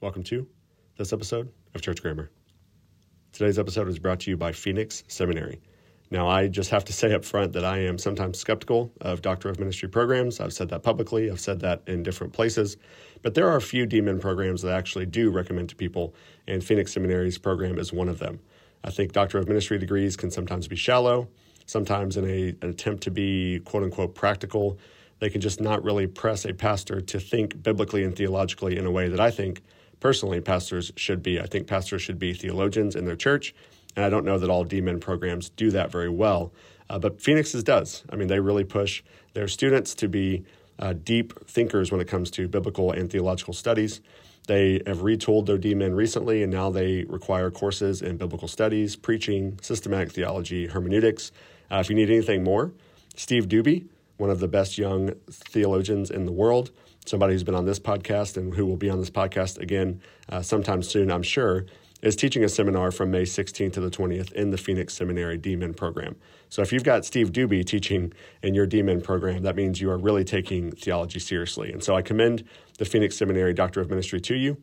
Welcome to this episode of Church Grammar. Today's episode is brought to you by Phoenix Seminary. Now, I just have to say up front that I am sometimes skeptical of Doctor of Ministry programs. I've said that publicly, I've said that in different places. But there are a few DMin programs that I actually do recommend to people, and Phoenix Seminary's program is one of them. I think Doctor of Ministry degrees can sometimes be shallow, sometimes in a, an attempt to be quote unquote practical. They can just not really press a pastor to think biblically and theologically in a way that I think personally pastors should be. I think pastors should be theologians in their church, and I don't know that all DMin programs do that very well. Uh, but Phoenix's does. I mean, they really push their students to be uh, deep thinkers when it comes to biblical and theological studies. They have retooled their DMin recently, and now they require courses in biblical studies, preaching, systematic theology, hermeneutics. Uh, if you need anything more, Steve Duby, one of the best young theologians in the world, somebody who's been on this podcast and who will be on this podcast again uh, sometime soon, I'm sure, is teaching a seminar from May 16th to the 20th in the Phoenix Seminary DMin program. So if you've got Steve Duby teaching in your DMin program, that means you are really taking theology seriously. And so I commend the Phoenix Seminary Doctor of Ministry to you.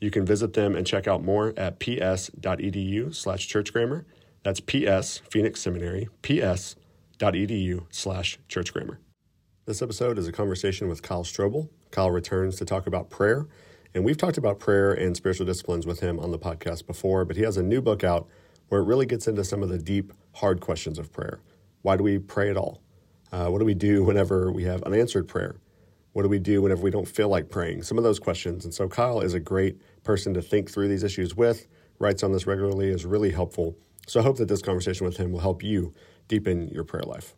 You can visit them and check out more at ps.edu slash churchgrammar. That's PS, Phoenix Seminary, ps.edu slash churchgrammar. This episode is a conversation with Kyle Strobel. Kyle returns to talk about prayer. And we've talked about prayer and spiritual disciplines with him on the podcast before, but he has a new book out where it really gets into some of the deep, hard questions of prayer. Why do we pray at all? Uh, what do we do whenever we have unanswered prayer? What do we do whenever we don't feel like praying? Some of those questions. And so Kyle is a great person to think through these issues with, writes on this regularly, is really helpful. So I hope that this conversation with him will help you deepen your prayer life.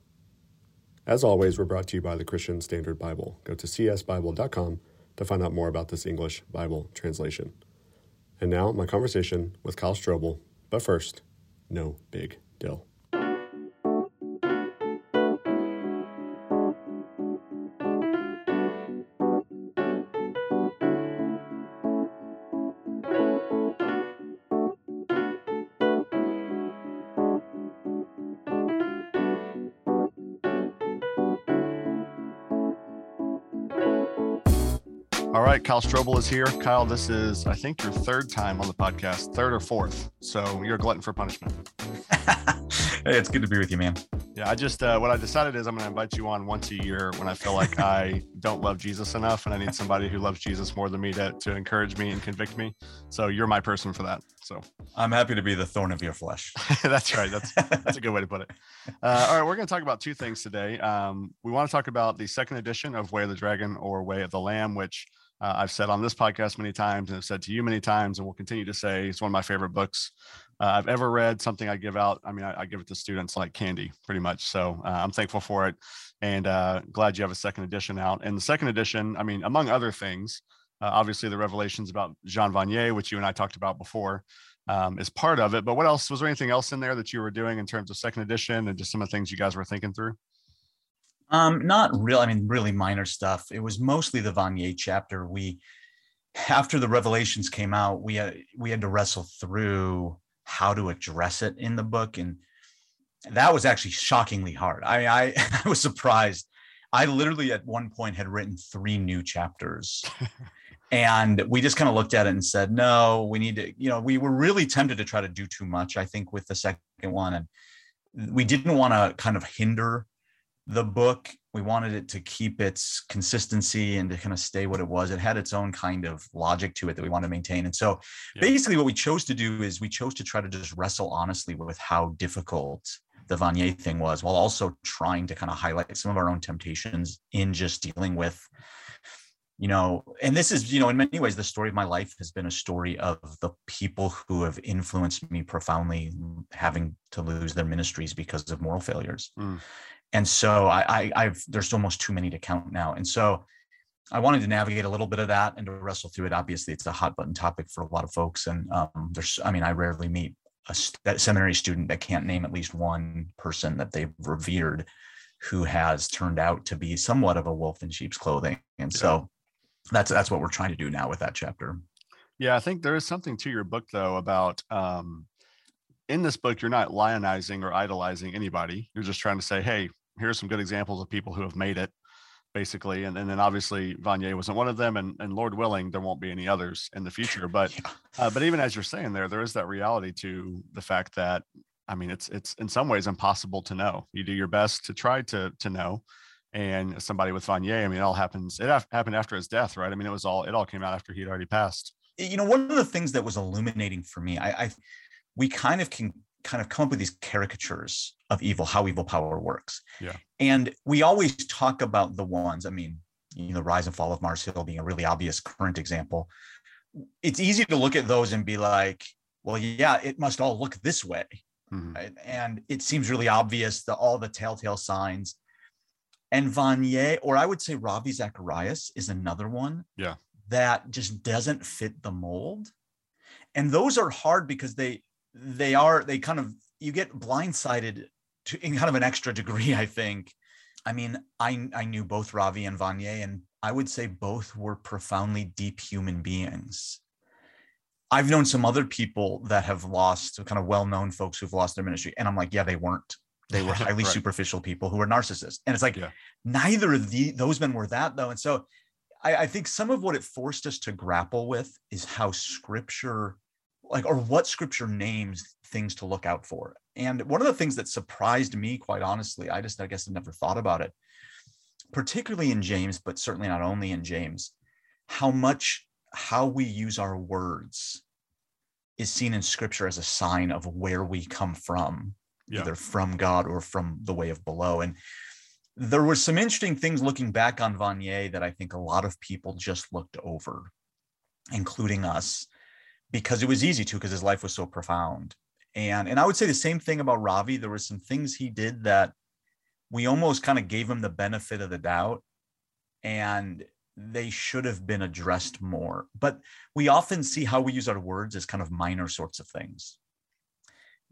As always, we're brought to you by the Christian Standard Bible. Go to csbible.com to find out more about this English Bible translation. And now, my conversation with Kyle Strobel. But first, no big deal. Right, Kyle Strobel is here. Kyle, this is, I think, your third time on the podcast, third or fourth. So you're a glutton for punishment. hey, it's good to be with you, man. Yeah, I just, uh, what I decided is I'm going to invite you on once a year when I feel like I don't love Jesus enough and I need somebody who loves Jesus more than me to, to encourage me and convict me. So you're my person for that. So I'm happy to be the thorn of your flesh. that's right. That's, that's a good way to put it. Uh, all right, we're going to talk about two things today. Um, we want to talk about the second edition of Way of the Dragon or Way of the Lamb, which uh, I've said on this podcast many times and I've said to you many times and will continue to say it's one of my favorite books uh, I've ever read. Something I give out. I mean, I, I give it to students like candy, pretty much. So uh, I'm thankful for it and uh, glad you have a second edition out. And the second edition, I mean, among other things, uh, obviously the revelations about Jean Vanier, which you and I talked about before. Um, is part of it, but what else was there anything else in there that you were doing in terms of second edition and just some of the things you guys were thinking through? Um, not real. I mean, really minor stuff. It was mostly the Vanier chapter. We, after the revelations came out, we had we had to wrestle through how to address it in the book, and that was actually shockingly hard. I I, I was surprised. I literally at one point had written three new chapters. and we just kind of looked at it and said, no, we need to, you know, we were really tempted to try to do too much, I think, with the second one. And we didn't want to kind of hinder the book we wanted it to keep its consistency and to kind of stay what it was. It had its own kind of logic to it that we want to maintain. And so yeah. basically what we chose to do is we chose to try to just wrestle honestly with how difficult the Vanier thing was while also trying to kind of highlight some of our own temptations in just dealing with you know and this is you know in many ways the story of my life has been a story of the people who have influenced me profoundly having to lose their ministries because of moral failures. Mm and so I, I have there's almost too many to count now. And so i wanted to navigate a little bit of that and to wrestle through it. Obviously it's a hot button topic for a lot of folks. And um, there's i mean i rarely meet a seminary student that can't name at least one person that they've revered who has turned out to be somewhat of a wolf in sheep's clothing. And yeah. so that's that's what we're trying to do now with that chapter. Yeah i think there is something to your book though about um in this book you're not lionizing or idolizing anybody. You're just trying to say hey here's some good examples of people who have made it basically. And, and then obviously Vanier wasn't one of them. And, and Lord willing, there won't be any others in the future. But yeah. uh, but even as you're saying there, there is that reality to the fact that I mean, it's it's in some ways impossible to know. You do your best to try to to know. And somebody with Vanier, I mean, it all happens. It happened after his death, right? I mean, it was all it all came out after he'd already passed. You know, one of the things that was illuminating for me, I, I we kind of can kind of come up with these caricatures of evil, how evil power works. Yeah. And we always talk about the ones, I mean, you know, rise and fall of Mars Hill being a really obvious current example. It's easy to look at those and be like, well, yeah, it must all look this way. Mm-hmm. Right? And it seems really obvious that all the telltale signs. And Vanier, or I would say Ravi Zacharias is another one. Yeah. That just doesn't fit the mold. And those are hard because they they are they kind of you get blindsided to in kind of an extra degree i think. I mean i i knew both ravi and vanier and i would say both were profoundly deep human beings. I've known some other people that have lost kind of well-known folks who've lost their ministry and i'm like yeah they weren't. They were highly right. superficial people who were narcissists. And it's like yeah. neither of the those men were that though. And so I, I think some of what it forced us to grapple with is how scripture like or what scripture names things to look out for and one of the things that surprised me quite honestly i just i guess i never thought about it particularly in james but certainly not only in james how much how we use our words is seen in scripture as a sign of where we come from yeah. either from god or from the way of below and there were some interesting things looking back on Vanier that I think a lot of people just looked over, including us because it was easy to because his life was so profound and and i would say the same thing about ravi. There were some things he did that we almost kind of gave him the benefit of the doubt and they should have been addressed more. But we often see how we use our words as kind of minor sorts of things.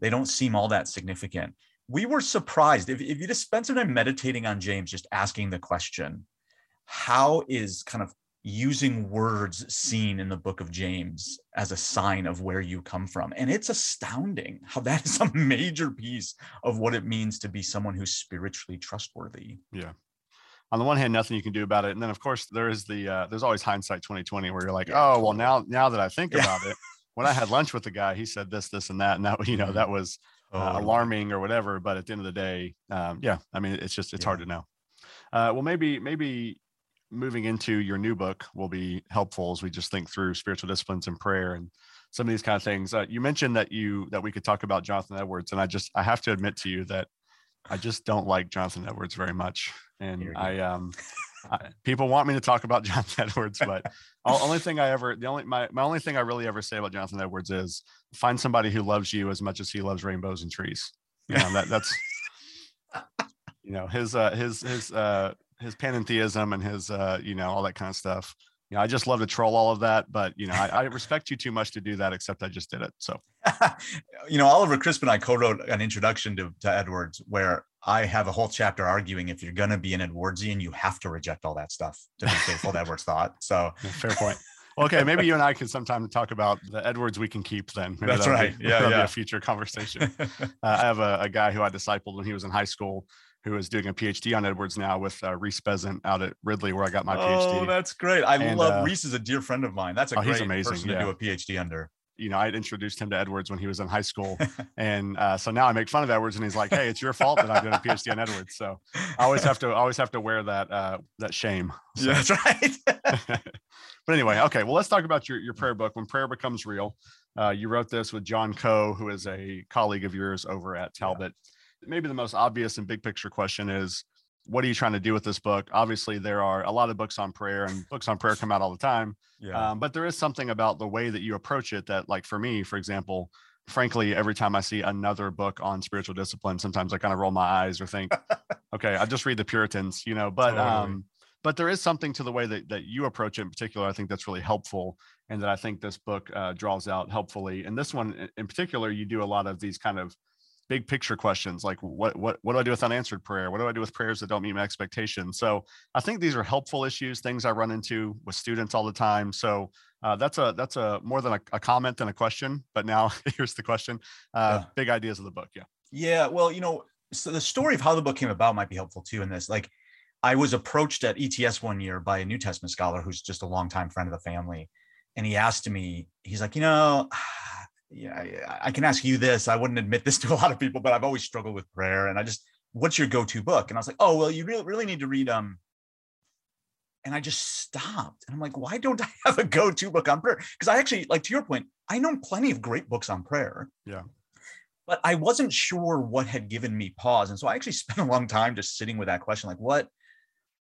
They don't seem all that significant. We were surprised. If, if you just spend some time meditating on james just asking the question how is kind of using words seen in the book of James as a sign of where you come from. And it's astounding how that is a major piece of what it means to be someone who's spiritually trustworthy. Yeah. On the one hand, nothing you can do about it. And then of course there is the uh, there's always hindsight 2020 where you're like, yeah. oh well now now that I think yeah. about it, when I had lunch with the guy, he said this, this, and that. And that, you know, mm-hmm. that was uh, alarming or whatever. But at the end of the day, um, yeah, I mean, it's just, it's yeah. hard to know. Uh, well, maybe, maybe moving into your new book will be helpful as we just think through spiritual disciplines and prayer and some of these kind of things. Uh, you mentioned that you that we could talk about Jonathan Edwards, and I just I have to admit to you that I just don't like Jonathan Edwards very much, and I um I, people want me to talk about Jonathan Edwards, but only thing I ever the only my my only thing I really ever say about Jonathan Edwards is find somebody who loves you as much as he loves rainbows and trees. You know that that's you know his uh his his uh his panentheism and his uh, you know all that kind of stuff. You know, I just love to troll all of that, but you know, I, I respect you too much to do that. Except I just did it. So, you know, Oliver Crisp and I co-wrote an introduction to, to Edwards where I have a whole chapter arguing if you're going to be an Edwardsian, you have to reject all that stuff to be faithful to Edwards thought. So, yeah, fair point. okay, maybe you and I can sometime talk about the Edwards we can keep. Then maybe that's right. Be, yeah, yeah. a future conversation. uh, I have a, a, guy who I discipled when he was in high school, who is doing a PhD on Edwards now with uh, Rhys Bezzant out at Ridley, where I got my PhD. Oh, that's great! I and, love uh, Rhys is a dear friend of mine. That's a oh, great amazing. person to yeah. do a PhD under. You know, I introduced him to Edwards when he was in high school, and uh, so now I make fun of Edwards, and he's like, "Hey, it's your fault that I did a PhD on Edwards." So I always have to always have to wear that uh, that shame. So. Yeah, that's right. but anyway, okay. Well, let's talk about your your prayer book. When prayer becomes real, uh, you wrote this with John Coe, who is a colleague of yours over at Talbot. Yeah. Maybe the most obvious and big picture question is what are you trying to do with this book? Obviously, there are a lot of books on prayer, and books on prayer come out all the time. Yeah. Um, but there is something about the way that you approach it that, like for me, for example, frankly, every time I see another book on spiritual discipline, sometimes I kind of roll my eyes or think, okay, I just read the Puritans, you know. But totally. um, but there is something to the way that that you approach it in particular. I think that's really helpful, and that I think this book uh, draws out helpfully. And this one in particular, you do a lot of these kind of big picture questions like what what what do I do with unanswered prayer? What do I do with prayers that don't meet my expectations? So I think these are helpful issues, things I run into with students all the time. So uh, that's a that's a more than a, a, comment than a question. But now here's the question: uh, yeah. big ideas of the book. Yeah. Yeah. Well, you know, so the story of how the book came about might be helpful too in this. Like, I was approached at ETS one year by a New Testament scholar who's just a longtime friend of the family. And he asked me, he's like, you know, yeah, I can ask you this. I wouldn't admit this to a lot of people, but I've always struggled with prayer. And I just, what's your go-to book? And I was like, oh, well, you really, really need to read um and I just stopped. And I'm like, why don't I have a go-to book on prayer? Because I actually, like to your point, I know plenty of great books on prayer. Yeah. But I wasn't sure what had given me pause. And so I actually spent a long time just sitting with that question, like, what,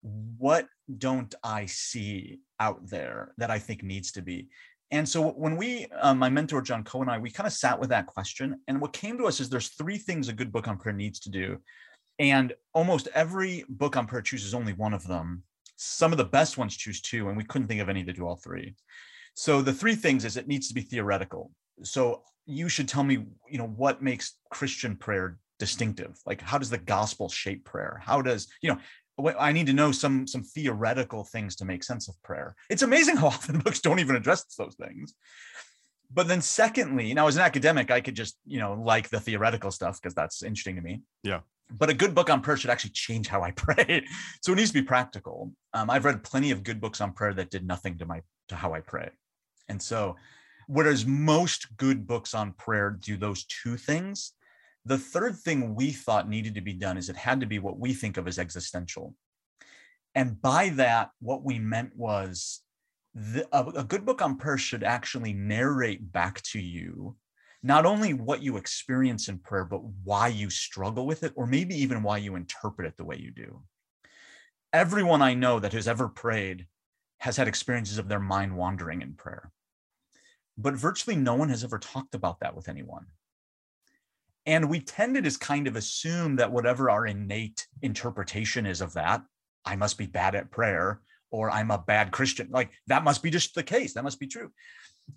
what don't I see out there that I think needs to be? And so when we, uh, my mentor John Coe and I, we kind of sat with that question, and what came to us is there's three things a good book on prayer needs to do, and almost every book on prayer chooses only one of them. Some of the best ones choose two, and we couldn't think of any to do all three. So the three things is it needs to be theoretical. So you should tell me, you know, what makes Christian prayer distinctive? Like how does the gospel shape prayer? How does, you know, I need to know some some theoretical things to make sense of prayer. It's amazing how often books don't even address those things. But then secondly, now as an academic, I could just, you know, like the theoretical stuff because that's interesting to me. Yeah but a good book on prayer should actually change how I pray. so it needs to be practical. Um, I've read plenty of good books on prayer that did nothing to my to how I pray. And so, whereas most good books on prayer do those two things, the third thing we thought needed to be done is it had to be what we think of as existential. And by that, what we meant was the, a, a good book on prayer should actually narrate back to you not only what you experience in prayer, but why you struggle with it, or maybe even why you interpret it the way you do. Everyone I know that has ever prayed has had experiences of their mind wandering in prayer. But virtually no one has ever talked about that with anyone. And we tend to just kind of assume that whatever our innate interpretation is of that, I must be bad at prayer or I'm a bad Christian. Like that must be just the case. That must be true.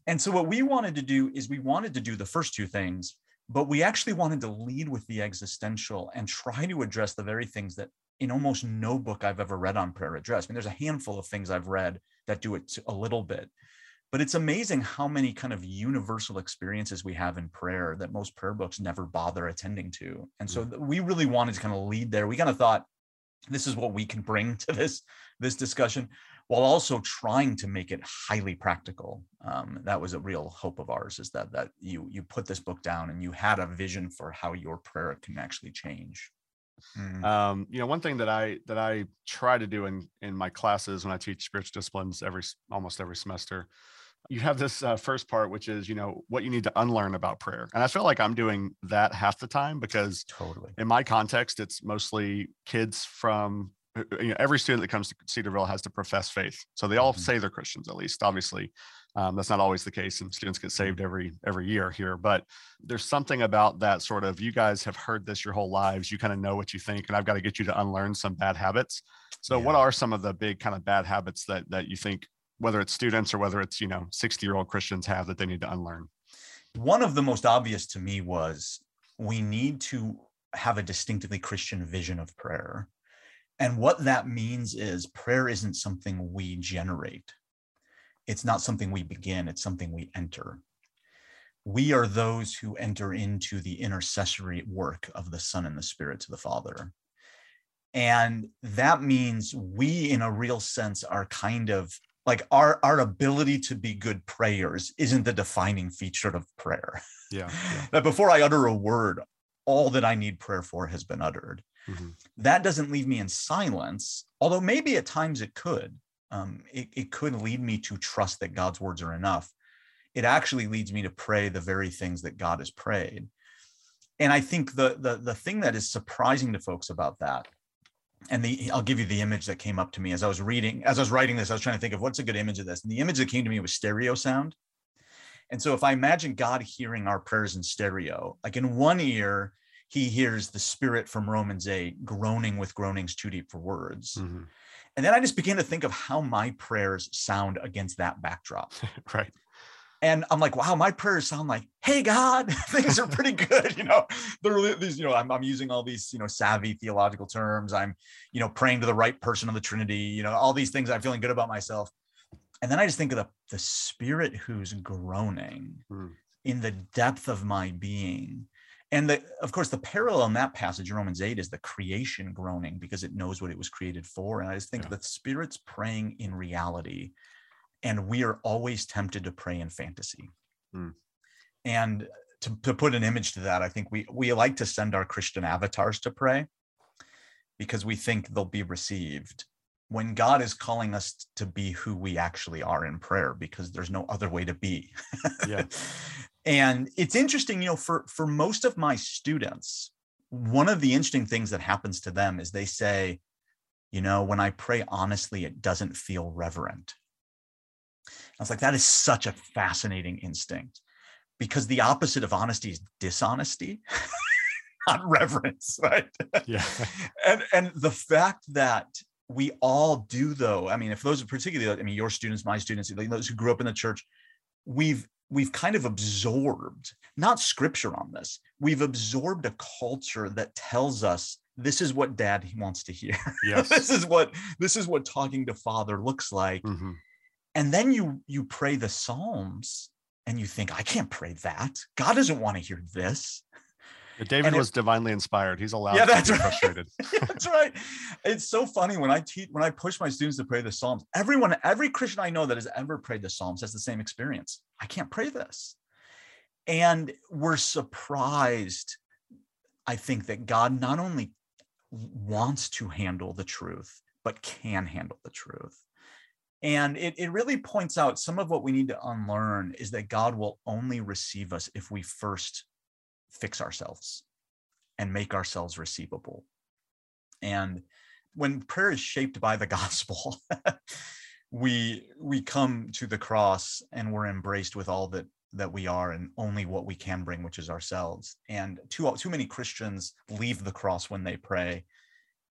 And so what we wanted to do is we wanted to do the first two things, but we actually wanted to lead with the existential and try to address the very things that in almost no book I've ever read on prayer address. I mean, there's a handful of things I've read that do it a little bit, but it's amazing how many kind of universal experiences we have in prayer that most prayer books never bother attending to. And so we really wanted to kind of lead there. We kind of thought this is what we can bring to this this discussion while also trying to make it highly practical. Um, that was a real hope of ours is that that you you put this book down and you had a vision for how your prayer can actually change. Mm. Um, you know, one thing that I that I try to do in in my classes when I teach spiritual disciplines every almost every semester, you have this uh, first part, which is you know what you need to unlearn about prayer, and I feel like I'm doing that half the time because totally in my context, it's mostly kids from uh, uh, you know, every student that comes to Cedarville has to profess faith. So they all mm-hmm. say they're Christians, at least. Obviously, um, that's not always the case, and students get saved mm-hmm. every every year here. But there's something about that sort of you guys have heard this your whole lives. You kind of know what you think, and I've got to get you to unlearn some bad habits. So, yeah. what are some of the big kind of bad habits that that you think, whether it's students or whether it's you know 60 year old Christians have that they need to unlearn? One of the most obvious to me was we need to have a distinctively Christian vision of prayer and what that means is prayer isn't something we generate. It's not something we begin, it's something we enter. We are those who enter into the intercessory work of the Son and the Spirit to the Father. And that means we, in a real sense, are kind of like our, our ability to be good prayers isn't the defining feature of prayer. Yeah, yeah. that before I utter a word, all that I need prayer for has been uttered. Mm-hmm. That doesn't leave me in silence, although maybe at times it could. Um, it, it could lead me to trust that God's words are enough. It actually leads me to pray the very things that God has prayed. And I think the the the thing that is surprising to folks about that, and the I'll give you the image that came up to me as I was reading, as I was writing this, I was trying to think of what's a good image of this. And the image that came to me was stereo sound. And so if I imagine God hearing our prayers in stereo, like in one ear, he hears the spirit from Romans 8 groaning with groanings too deep for words. Mm-hmm. And then I just began to think of how my prayers sound against that backdrop. right. And I'm like, wow, my prayers sound like, hey, God, things are pretty good. You know, they're these, you know, I'm, I'm using all these, you know, savvy theological terms. I'm, you know, praying to the right person of the Trinity, you know, all these things I'm feeling good about myself. And then I just think of the, the spirit who's groaning mm. in the depth of my being and the, of course, the parallel in that passage in Romans 8 is the creation groaning because it knows what it was created for. And I just think yeah. the Spirit's praying in reality, and we are always tempted to pray in fantasy. Mm. And to, to put an image to that, I think we we like to send our Christian avatars to pray because we think they'll be received when God is calling us to be who we actually are in prayer because there's no other way to be. Yeah. and it's interesting, you know, for for most of my students, one of the interesting things that happens to them is they say, you know, when I pray honestly, it doesn't feel reverent. I was like, that is such a fascinating instinct because the opposite of honesty is dishonesty. not reverence, right? Yeah. and and the fact that we all do though i mean if those are particularly i mean your students my students those who grew up in the church we've we've kind of absorbed not scripture on this we've absorbed a culture that tells us this is what dad wants to hear yes. this is what this is what talking to father looks like mm-hmm. And then you you pray the psalms and you think i can't pray that god doesn't want to hear this David and was it, divinely inspired. He's allowed yeah, that's right. frustrated. that's right. It's so funny when I teach when I push my students to pray the Psalms. Everyone, every Christian I know that has ever prayed the Psalms has the same experience. I can't pray this. And we're surprised, I think, that God not only wants to handle the truth, but can handle the truth. And it, it really points out some of what we need to unlearn is that God will only receive us if we first fix ourselves and make ourselves receivable. And when prayer is shaped by the gospel, we we come to the cross and we're embraced with all that that we are and only what we can bring, which is ourselves. And too too many Christians leave the cross when they pray,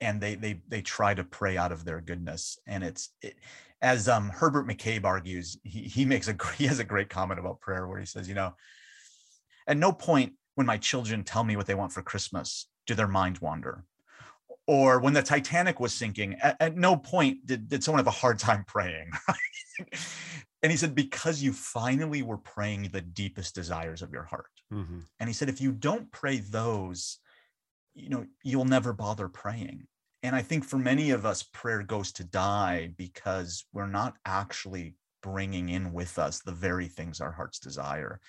and they they they try to pray out of their goodness. And it's it, as um, Herbert McCabe argues, he he makes a he has a great comment about prayer where he says, you know, at no point when my children tell me what they want for Christmas, do their minds wander? Or when the Titanic was sinking, at, at no point did, did someone have a hard time praying. and he said, because you finally were praying the deepest desires of your heart. Mm-hmm. And he said, if you don't pray those, you know, you'll never bother praying. And I think for many of us, prayer goes to die because we're not actually bringing in with us the very things our hearts desire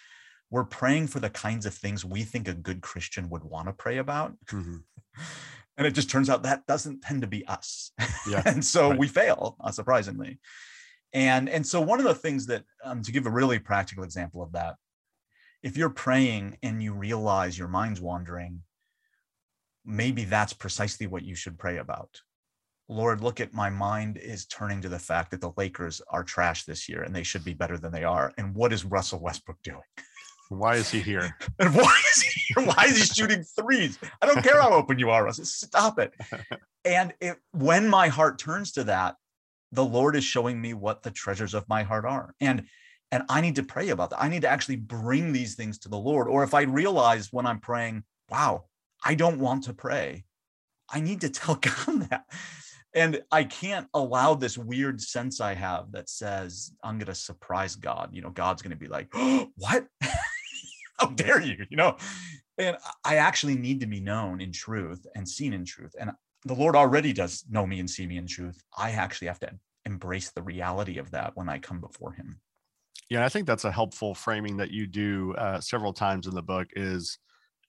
we're praying for the kinds of things we think a good Christian would want to pray about. Mm-hmm. And it just turns out that doesn't tend to be us. Yeah. and so right. we fail, surprisingly. And, and so one of the things that, um, to give a really practical example of that, if you're praying and you realize your mind's wandering, maybe that's precisely what you should pray about. Lord, look at my mind is turning to the fact that the Lakers are trash this year and they should be better than they are. And what is Russell Westbrook doing? Why is he here? and why is he here? Why is he shooting threes? I don't care how open you are, Russ. Stop it. And it, when my heart turns to that, the Lord is showing me what the treasures of my heart are. And and I need to pray about that. I need to actually bring these things to the Lord. Or if I realize when I'm praying, wow, I don't want to pray, I need to tell God that. And I can't allow this weird sense I have that says, I'm going to surprise God. You know, God's going to be like, oh, what? how dare you you know and i actually need to be known in truth and seen in truth and the lord already does know me and see me in truth i actually have to embrace the reality of that when i come before him yeah i think that's a helpful framing that you do uh, several times in the book is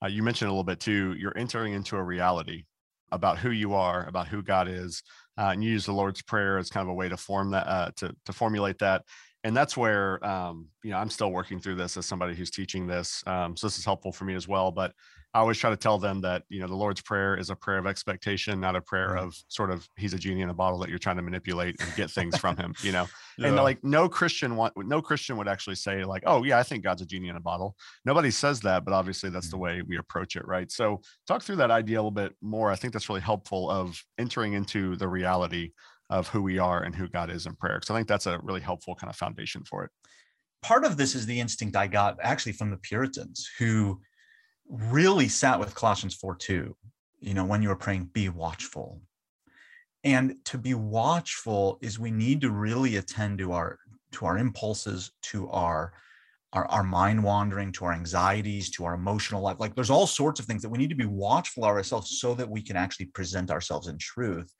uh, you mentioned a little bit too you're entering into a reality about who you are about who god is uh, and you use the lord's prayer as kind of a way to form that uh, to, to formulate that. And that's where um, you know i'm still working through this as somebody who's teaching this. Um, so this is helpful for me as well but i always try to tell them that you know the lord's prayer is a prayer of expectation not a prayer of sort of he's a genie in a bottle that you're trying to manipulate and get things from him you know yeah. and like no christian want no christian would actually say like oh yeah i think god's a genie in a bottle nobody says that but obviously that's the mm-hmm. way we approach it right so talk through that idea a little bit more i think that's really helpful of entering into the reality of who we are and who God is in prayer. So I think that's a really helpful kind of foundation for it. Part of this is the instinct I got actually from the Puritans who really sat with Colossians 4 2. You know, when you were praying, be watchful. And to be watchful is we need to really attend to our to our impulses, to our our, our mind wandering, to our anxieties, to our emotional life. Like there's all sorts of things that we need to be watchful ourselves so that we can actually present ourselves in truth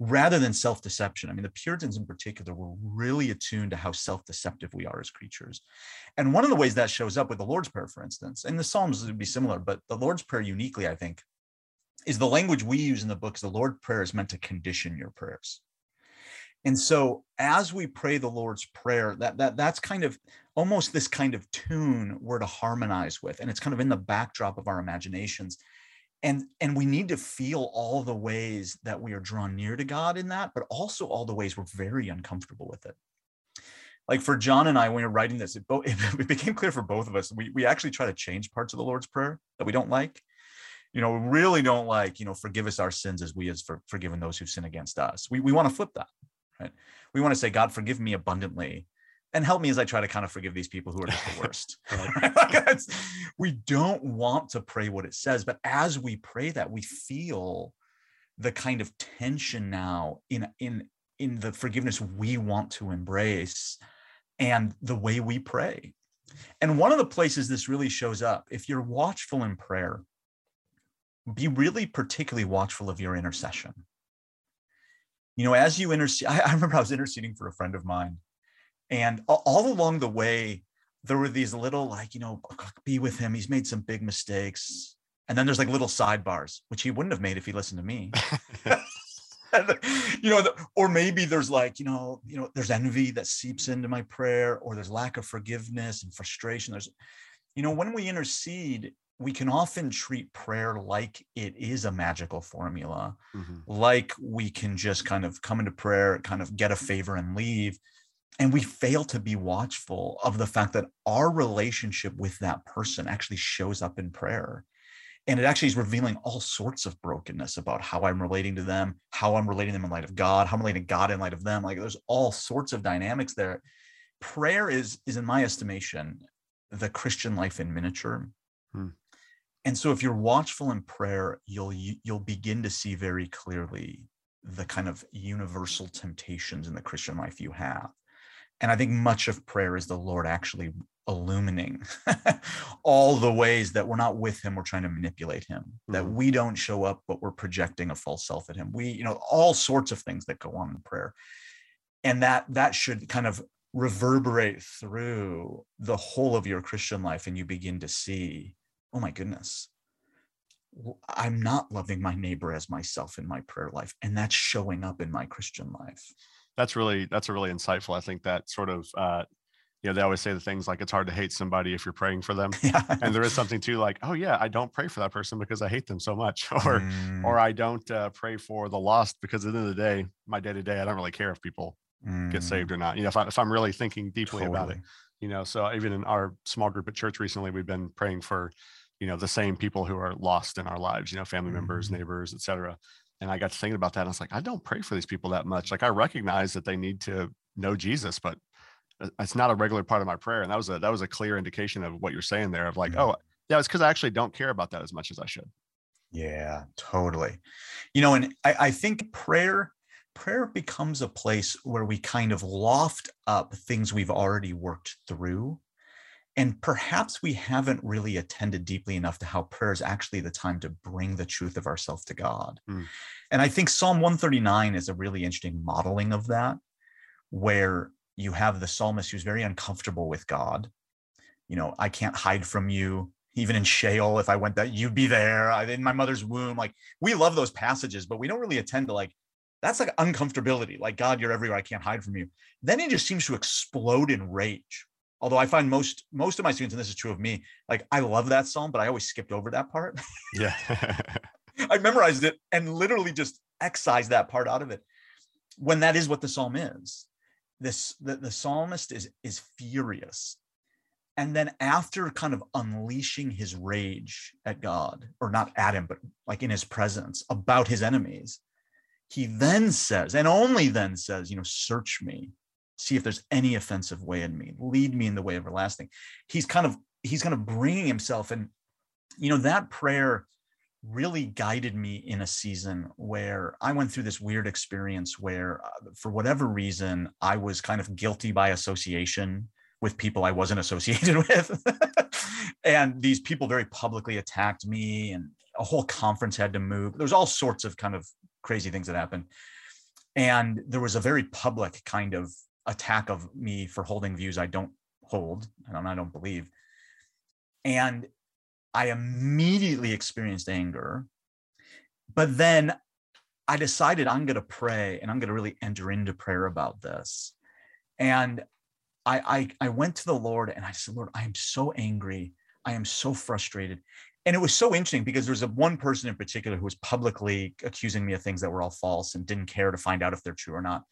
rather than self-deception. I mean, the Puritans in particular were really attuned to how self-deceptive we are as creatures. And one of the ways that shows up with the Lord's Prayer, for instance, and the Psalms would be similar, but the Lord's Prayer uniquely, I think, is the language we use in the books. The Lord's Prayer is meant to condition your prayers. And so as we pray the Lord's Prayer, that, that that's kind of almost this kind of tune we're to harmonize with. And it's kind of in the backdrop of our imaginations and and we need to feel all the ways that we are drawn near to god in that but also all the ways we're very uncomfortable with it. Like for john and i when we were writing this it, it became clear for both of us we, we actually try to change parts of the lord's prayer that we don't like. You know we really don't like you know forgive us our sins as we as for forgiven those who sin against us. We, we want to flip that right? We want to say god forgive me abundantly and help me as I try to kind of forgive these people who are just the worst. we don't want to pray what it says, but as we pray that, we feel the kind of tension now in in in the forgiveness we want to embrace and the way we pray. And one of the places this really shows up, if you're watchful in prayer, be really particularly watchful of your intercession. You know, as you intercede, I, I remember I was interceding for a friend of mine and all along the way, there were these little, like, you know, be with him. He's made some big mistakes. And then there's like little sidebars, which he wouldn't have made if he listened to me. you know, or maybe there's like, you know, you know, there's envy that seeps into my prayer, or there's lack of forgiveness and frustration. There's, you know, when we intercede, we can often treat prayer like it is a magical formula, mm-hmm. like we can just kind of come into prayer, kind of get a favor and leave and we fail to be watchful of the fact that our relationship with that person actually shows up in prayer. And it actually is revealing all sorts of brokenness about how i'm relating to them how i'm relating them in light of god how i'm relating to god in light of them. Like there's all sorts of dynamics there. Prayer is is in my estimation the christian life in miniature. Hmm. and so if you're watchful in prayer you'll you'll begin to see very clearly the kind of universal temptations in the christian life you have and I think much of prayer is the Lord actually illumining all the ways that we're not with him, we're trying to manipulate him, mm-hmm. that we don't show up, but we're projecting a false self at him. We, you know, all sorts of things that go on in prayer. And that that should kind of reverberate through the whole of your Christian life, and you begin to see, oh my goodness, I'm not loving my neighbor as myself in my prayer life. And that's showing up in my Christian life that's really that's a really insightful. I think that sort of uh, you know they always say the things like it's hard to hate somebody if you're praying for them yeah. and there is something too like oh yeah i don't pray for that person because i hate them so much or mm. or i don't uh, pray for the lost because at the end of the day my day to day i don't really care if people mm. get saved or not you know if, I, if i'm really thinking deeply totally. about it you know so even in our small group at church recently we've been praying for you know the same people who are lost in our lives you know family mm. members neighbors etc and I got to thinking about that. I was like, I don't pray for these people that much. Like I recognize that they need to know Jesus, but uh, it's not a regular part of my prayer. And that was a that was a clear indication of what you're saying there of like, mm-hmm. oh, yeah, it's because I actually don't care about that as much as I should. Yeah, totally. You know, and I, I think prayer prayer becomes a place where we kind of loft up things we've already worked through and perhaps we haven't really attended deeply enough to how prayer is actually the time to bring the truth of ourselves to God. Mm. And I think Psalm 139 is a really interesting modeling of that, where you have the psalmist who's very uncomfortable with God. You know, I can't hide from you. Even in Sheol, if I went that, you'd be there. I, in my mother's womb. Like we love those passages, but we don't really attend to like that's like uncomfortability. Like God, you're everywhere. I can't hide from you. Then he just seems to explode in rage although I find most most of my students, and this is true of me, like I love that psalm, but I always skipped over that part. Yeah. I memorized it and literally just excised that part out of it. When that is what the psalm is. This the, the psalmist is is furious. And then after kind of unleashing his rage at God, or not at him, but like in his presence about his enemies, he then says, and only then says, you know, search me see if there's any offensive way in me lead me in the way everlasting he's kind of he's kind of bringing himself and you know that prayer really guided me in a season where i went through this weird experience where uh, for whatever reason i was kind of guilty by association with people I wasn't associated with. and these people very publicly attacked me, and a whole conference had to move. There was all sorts of kind of crazy things that happened. And there was a very public kind of attack of me for holding views I don't hold and I don't believe. And I immediately experienced anger. But then I decided I'm going to pray and I'm going to really enter into prayer about this. And I, I, I went to the Lord and I said, Lord, I am so angry. I am so frustrated. And it was so interesting because there was a one person in particular who was publicly accusing me of things that were all false and didn't care to find out if they're true or not.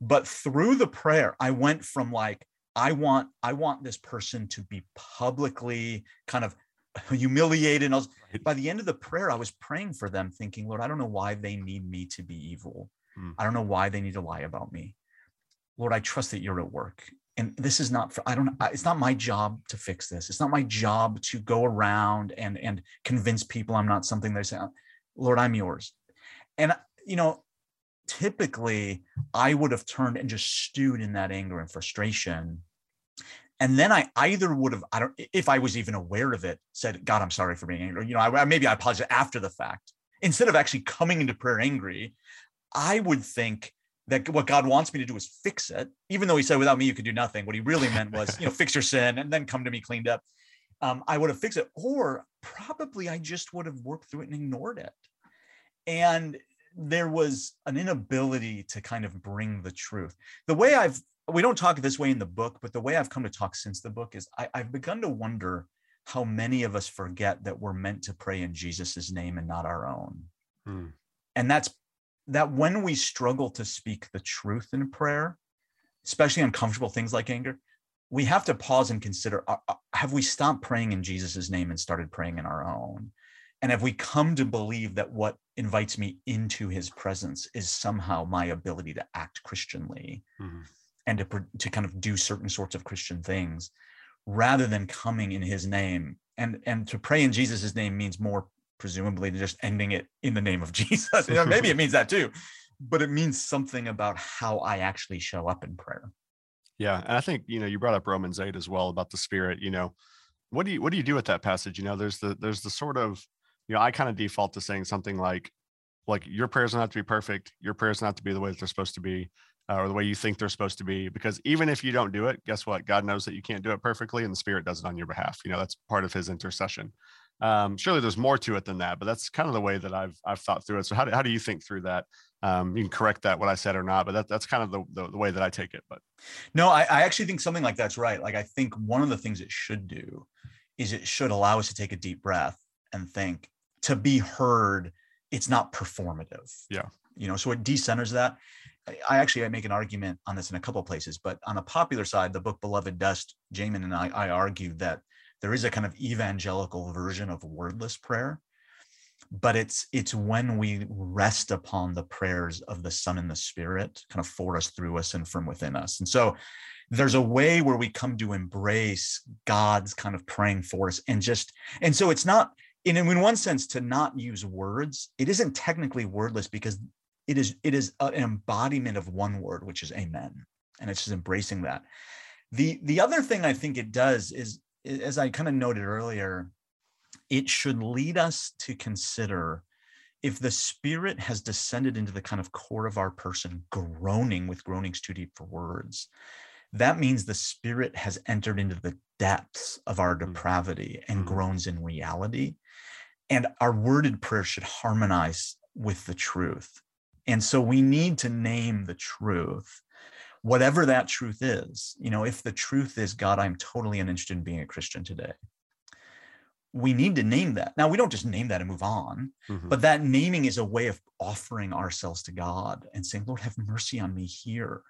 But through the prayer, I went from like, I want, I want this person to be publicly kind of humiliated. And I was, right. by the end of the prayer, I was praying for them, thinking, Lord, I don't know why they need me to be evil. Hmm. I don't know why they need to lie about me. Lord, I trust that you're at work. And this is not for, I don't, it's not my job to fix this. It's not my job to go around and, and convince people I'm not something they're saying, Lord, I'm yours. And, you know, typically I would have turned and just stewed in that anger and frustration and then I either would have, I don't, if I was even aware of it, said, God, I'm sorry for being angry. You know, I, maybe I apologize after the fact. Instead of actually coming into prayer angry, I would think that what God wants me to do is fix it, even though He said, without me, you could do nothing. What He really meant was, you know, fix your sin and then come to me cleaned up. Um, I would have fixed it, or probably I just would have worked through it and ignored it. And there was an inability to kind of bring the truth. The way I've we don't talk this way in the book, but the way I've come to talk since the book is I, have begun to wonder how many of us forget that we're meant to pray in Jesus's name and not our own. Hmm. And that's that when we struggle to speak the truth in prayer, especially uncomfortable things like anger, we have to pause and consider have we stopped praying in Jesus's name and started praying in our own? And have we come to believe that what invites me into his presence is somehow my ability to act Christianly? Mm-hmm and to, to kind of do certain sorts of Christian things rather than coming in his name. And, and to pray in Jesus' name means more presumably than just ending it in the name of Jesus. You know, maybe it means that too, but it means something about how I actually show up in prayer. Yeah. And I think, you know, you brought up Romans 8 as well about the spirit, you know, what do you what do you do with that passage? You know, there's the there's the sort of, you know, I kind of default to saying something like, like your prayers don't have to be perfect. Your prayers don't have to be the way that they're supposed to be uh, or the way you think they're supposed to be. Because even if you don't do it, guess what? God knows that you can't do it perfectly, and the Spirit does it on your behalf. You know, that's part of His intercession. Um, surely there's more to it than that, but that's kind of the way that I've I've thought through it. So how do, how do you think through that? Um, you can correct that what I said or not, but that, that's kind of the, the, the way that I take it. But no, I, I actually think something like that's right. Like I think one of the things it should do is it should allow us to take a deep breath and think to be heard. It's not performative. Yeah. You know, so it decenters that. I actually I make an argument on this in a couple places, but on a popular side, the book Beloved Dust, Jamin and I, I argue that there is a kind of evangelical version of wordless prayer, but it's it's when we rest upon the prayers of the Son and the Spirit, kind of for us, through us, and from within us. And so there's a way where we come to embrace God's kind of praying for us, and just and so it's not in in one sense to not use words. It isn't technically wordless because it is it is an embodiment of one word which is amen and it's just embracing that the the other thing i think it does is as i kind of noted earlier it should lead us to consider if the spirit has descended into the kind of core of our person groaning with groanings too deep for words that means the spirit has entered into the depths of our mm-hmm. depravity and mm-hmm. groans in reality and our worded prayer should harmonize with the truth and so we need to name the truth, whatever that truth is. You know, if the truth is, God, I'm totally uninterested in being a Christian today, we need to name that. Now, we don't just name that and move on, mm-hmm. but that naming is a way of offering ourselves to God and saying, Lord, have mercy on me here.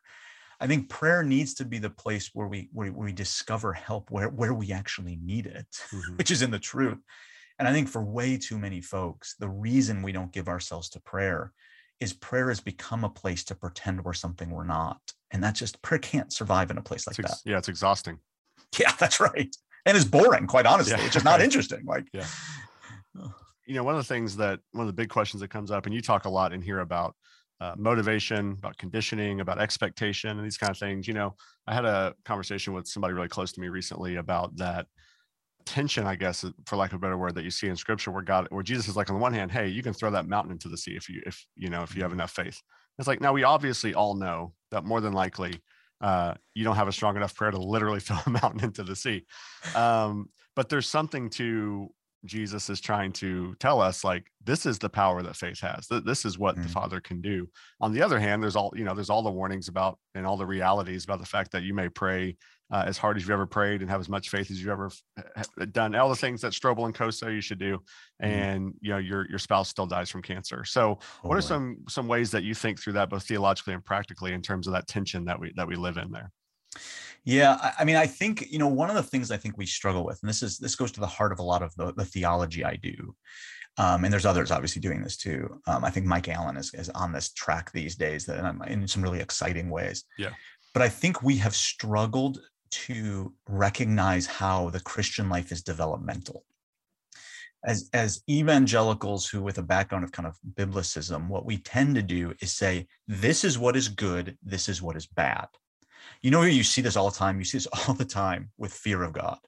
I think prayer needs to be the place where we where, we discover help where, where we actually need it, mm-hmm. which is in the truth. And I think for way too many folks, the reason we don't give ourselves to prayer is prayer has become a place to pretend we're something we're not. And that's just prayer can't survive in a place like ex- that. Yeah, it's exhausting. Yeah, that's right. And it's boring, quite honestly. Yeah. It's just not interesting. Like, yeah. You know, one of the things that one of the big questions that comes up, and you talk a lot in here about uh, motivation, about conditioning, about expectation, and these kind of things. You know, I had a conversation with somebody really close to me recently about that tension, I guess, for lack of a better word, that you see in Scripture, where God, where Jesus is like, on the one hand, hey, you can throw that mountain into the sea if you, if you know, if you have enough faith. It's like now we obviously all know that more than likely uh, you don't have a strong enough prayer to literally throw a mountain into the sea. Um, but there's something to Jesus is trying to tell us like this is the power that faith has. This is what mm. the Father can do. On the other hand, there's all you know, there's all the warnings about and all the realities about the fact that you may pray uh, as hard as you've ever prayed and have as much faith as you've ever done. All the things that Strobel and Co say you should do, mm. and you know your your spouse still dies from cancer. So, oh, what are some some ways that you think through that, both theologically and practically, in terms of that tension that we that we live in there? Yeah, I mean, I think you know one of the things I think we struggle with, and this is this goes to the heart of a lot of the, the theology I do, um, and there's others obviously doing this too. Um, I think Mike Allen is, is on this track these days, that in some really exciting ways. Yeah, but I think we have struggled to recognize how the Christian life is developmental. As, as evangelicals who with a background of kind of biblicism, what we tend to do is say, this is what is good, this is what is bad. You know, you see this all the time. You see this all the time with fear of God.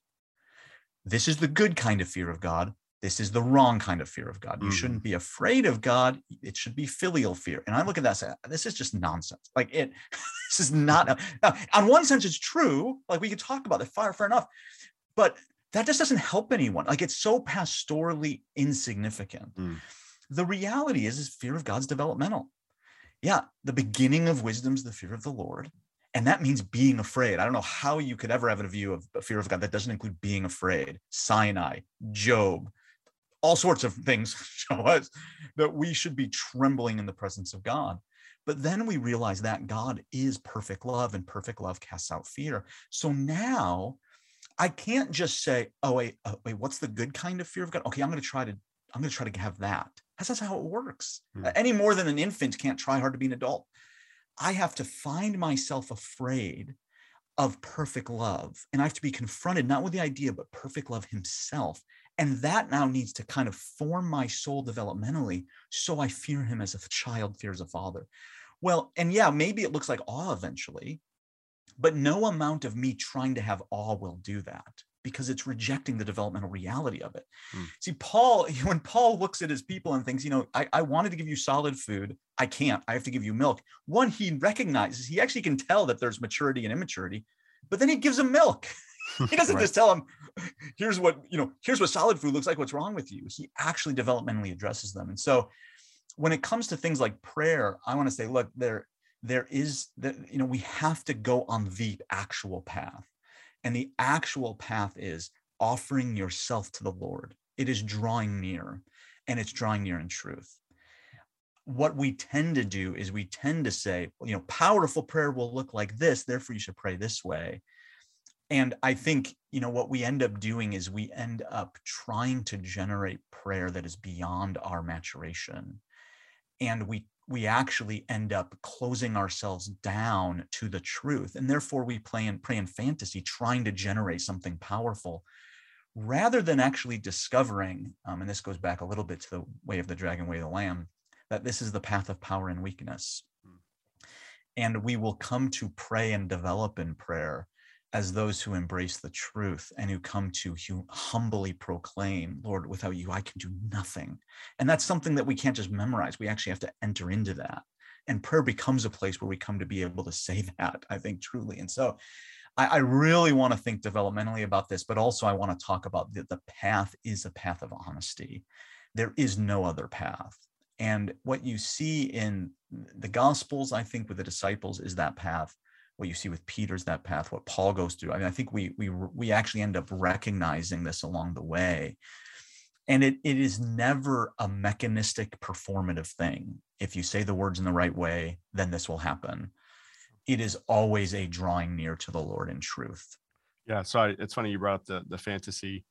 This is the good kind of fear of God. This is the wrong kind of fear of God. You mm. shouldn't be afraid of God. It should be filial fear. And I look at that and say, this is just nonsense. Like it, this is not. Now, on one sense, it's true. Like we could talk about it, far, fair enough. But that just doesn't help anyone. Like it's so pastorally insignificant. Mm. The reality is, is fear of God's developmental. Yeah, the beginning of wisdom is the fear of the Lord and that means being afraid. I don't know how you could ever have a view of a fear of God that doesn't include being afraid. Sinai, Job, all sorts of things show us that we should be trembling in the presence of God. But then we realize that God is perfect love and perfect love casts out fear. So now I can't just say, oh, wait, uh, wait, what's the good kind of fear of God? Okay, I'm going to try to, I'm going to try to have that. That's, that's how it works. Hmm. Any more than an infant can't try hard to be an adult. I have to find myself afraid of perfect love. And I have to be confronted not with the idea, but perfect love himself. And that now needs to kind of form my soul developmentally so I fear him as a child fears a father. Well, and yeah, maybe it looks like awe eventually, but no amount of me trying to have awe will do that because it's rejecting the developmental reality of it. Hmm. See, Paul, when Paul looks at his people and thinks, you know, I, I wanted to give you solid food. I can't. I have to give you milk. One, he recognizes, he actually can tell that there's maturity and immaturity, but then he gives him milk. he doesn't right. just tell him, here's what, you know, here's what solid food looks like. What's wrong with you? He actually developmentally addresses them. And so when it comes to things like prayer, I want to say, look, there, there is that, you know, we have to go on the actual path and the actual path is offering yourself to the Lord. It is drawing near and it's drawing near in truth. What we tend to do is we tend to say, you know, powerful prayer will look like this, therefore you should pray this way. And I think, you know, what we end up doing is we end up trying to generate prayer that is beyond our maturation. And we we actually end up closing ourselves down to the truth. And therefore, we play and pray in fantasy, trying to generate something powerful rather than actually discovering, um, and this goes back a little bit to the way of the dragon, way of the lamb, that this is the path of power and weakness. Hmm. And we will come to pray and develop in prayer as those who embrace the truth and who come to humbly proclaim, Lord, without you, I can do nothing. And that's something that we can't just memorize. We actually have to enter into that. And prayer becomes a place where we come to be able to say that, I think, truly. And so I, I really want to think developmentally about this, but also I want to talk about that the path is a path of honesty. There is no other path. And what you see in the Gospels, I think, with the disciples is that path what you see with Peter's that path, what Paul goes through. I mean, I think we we we actually end up recognizing this along the way. And it, it is never a mechanistic performative thing. If you say the words in the right way, then this will happen. It is always a drawing near to the Lord in truth. Yeah. So I, it's funny you brought up the, the fantasy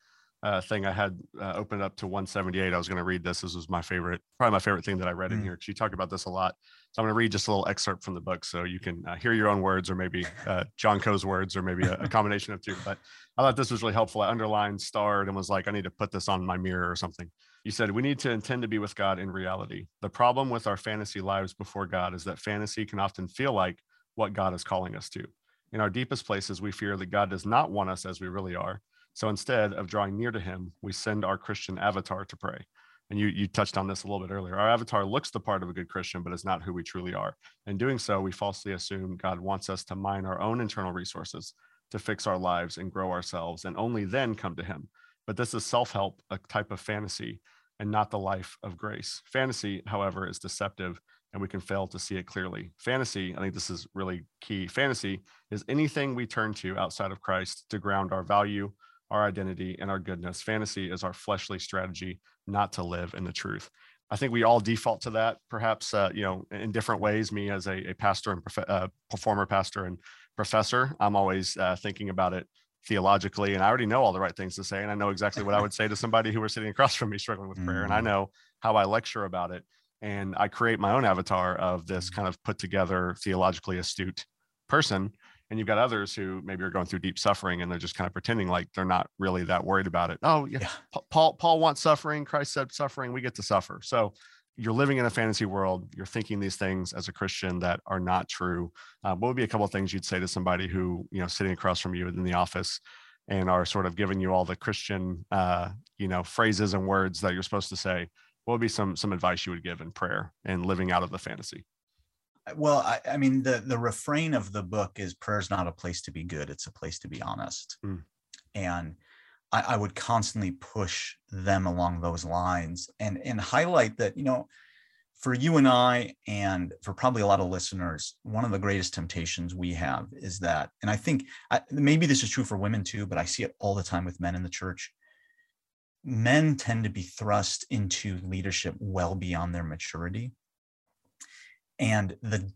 uh, thing I had uh, opened up to 178. I was going to read this. This was my favorite, probably my favorite thing that I read mm. in here. She talked about this a lot. So I'm going to read just a little excerpt from the book so you can uh, hear your own words or maybe uh, John Coe's words or maybe a, a, combination of two. But I thought this was really helpful. I underlined, starred, and was like, I need to put this on my mirror or something. You said we need to intend to be with God in reality. The problem with our fantasy lives before God is that fantasy can often feel like what God is calling us to. In our deepest places, we fear that God does not want us as we really are. So instead of drawing near to Him, we send our Christian avatar to pray. And you, you touched on this a little bit earlier. Our avatar looks the part of a good Christian, but is not who we truly are. In doing so, we falsely assume God wants us to mine our own internal resources to fix our lives and grow ourselves, and only then come to Him. But this is self help, a type of fantasy, and not the life of grace. Fantasy, however, is deceptive and we can fail to see it clearly. Fantasy, I think this is really key. Fantasy is anything we turn to outside of Christ to ground our value, our identity, and our goodness. Fantasy is our fleshly strategy not to live in the truth. I think we all default to that, perhaps, uh, you know, in different ways. Me as a, a pastor and prof- uh, performer pastor and professor, I'm always uh, thinking about it theologically, and I already know all the right things to say, and I know exactly what I would say to somebody who were sitting across from me struggling with prayer, and I mm. know how I lecture about it and I create my own avatar of this mm. kind of put together theologically astute person. And you've got others who maybe are going through deep suffering and they're just kind of pretending like they're not really that worried about it. Oh, yeah. yeah. Paul Paul wants suffering. Christ said suffering. We get to suffer. So you're living in a fantasy world. You're thinking these things as a Christian that are not true. Uh, what would be a couple of things you'd say to somebody who you know sitting across from you in the office and are sort of giving you all the Christian uh, you know phrases and words that you're supposed to say? what would be some some advice you would give in prayer and living out of the fantasy well I, I, mean the the refrain of the book is prayer's not a place to be good it's a place to be honest. Mm. and I, I, would constantly push them along those lines and and highlight that you know for you and i and for probably a lot of listeners one of the greatest temptations we have is that and i think I, maybe this is true for women too but i see it all the time with men in the church. Men tend to be thrust into leadership well beyond their maturity and the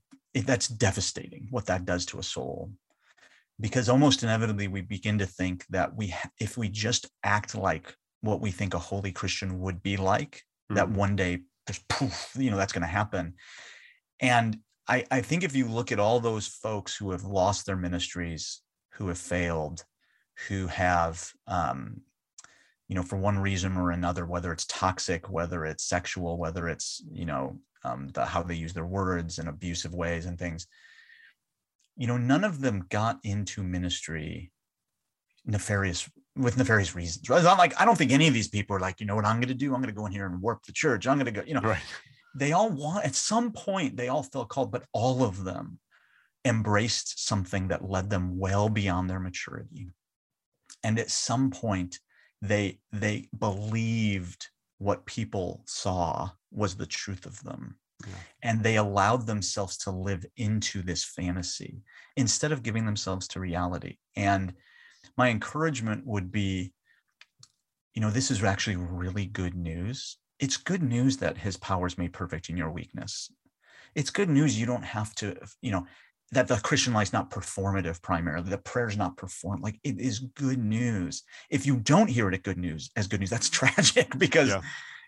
that's devastating what that does to a soul because almost inevitably we begin to think that we if we just act like what we think a holy christian would be like mm-hmm. that one day just poof you know that's going to happen and I, I think if you look at all those folks who have lost their ministries who have failed who have um, you know for one reason or another whether it's toxic whether it's sexual whether it's you know um, the how they use their words in abusive ways and things. You know none of them got into ministry nefarious with nefarious reasons. Right? it's not like i don't think any of these people are like you know what i'm going to do? I'm going to go in here and warp the church. I'm going to go you know. Right. they all want at some point they all felt called but all of them embraced something that led them well beyond their maturity. And at some point they they believed what people saw was the truth of them yeah. and they allowed themselves to live into this fantasy instead of giving themselves to reality and my encouragement would be you know this is actually really good news it's good news that his power is made perfect in your weakness it's good news you don't have to you know that the Christian life is not performative primarily. The prayer is not perform. Like it is good news. If you don't hear it at good news as good news, that's tragic because yeah.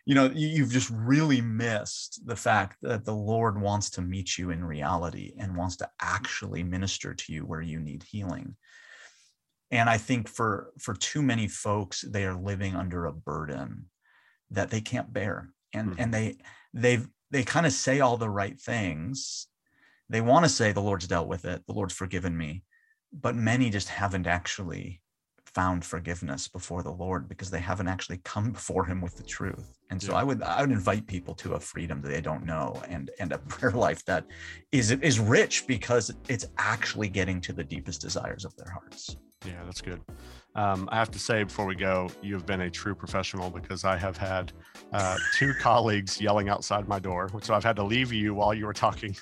You know you, you've just really missed the fact that the Lord wants to meet you in reality and wants to actually minister to you where you need healing. And I think for for too many folks, they are living under a burden that they can't bear. And mm-hmm. and they they've they kind of say all the right things they want to say the Lord's dealt with it, the Lord's forgiven me, but many just haven't actually found forgiveness before the Lord because they haven't actually come before him with the truth. And so yeah. I would I would invite people to a freedom that they don't know and and a prayer life that is is rich because it's actually getting to the deepest desires of their hearts. Yeah, that's good. Um, I have to say before we go, you have been a true professional because I have had uh, two colleagues yelling outside my door, so I've had to leave you while you were talking.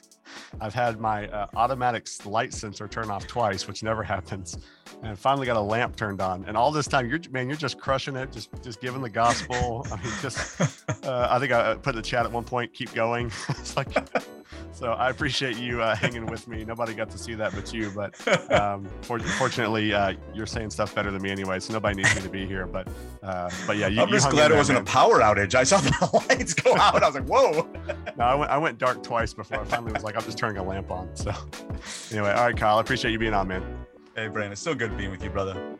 I've had my uh, automatic light sensor turn off twice, which never happens, and finally got a lamp turned on. And all this time, you're man, you're just crushing it, just just giving the gospel. I mean, just uh, I think I put in the chat at one point, keep going. it's like so I appreciate you uh, hanging with me. Nobody got to see that but you. But um, for, fortunately, uh, you're saying stuff better than me anyway, so nobody needs me to be here. But uh, but yeah, you, I'm just glad it wasn't man. a power outage. I saw the lights go out. I was like, whoa. no, I went I went dark twice before I finally was like, I'm just turning a lamp on. So anyway, all right, Kyle, I appreciate you being on, man. Hey, Brandon, it's so good being with you, brother.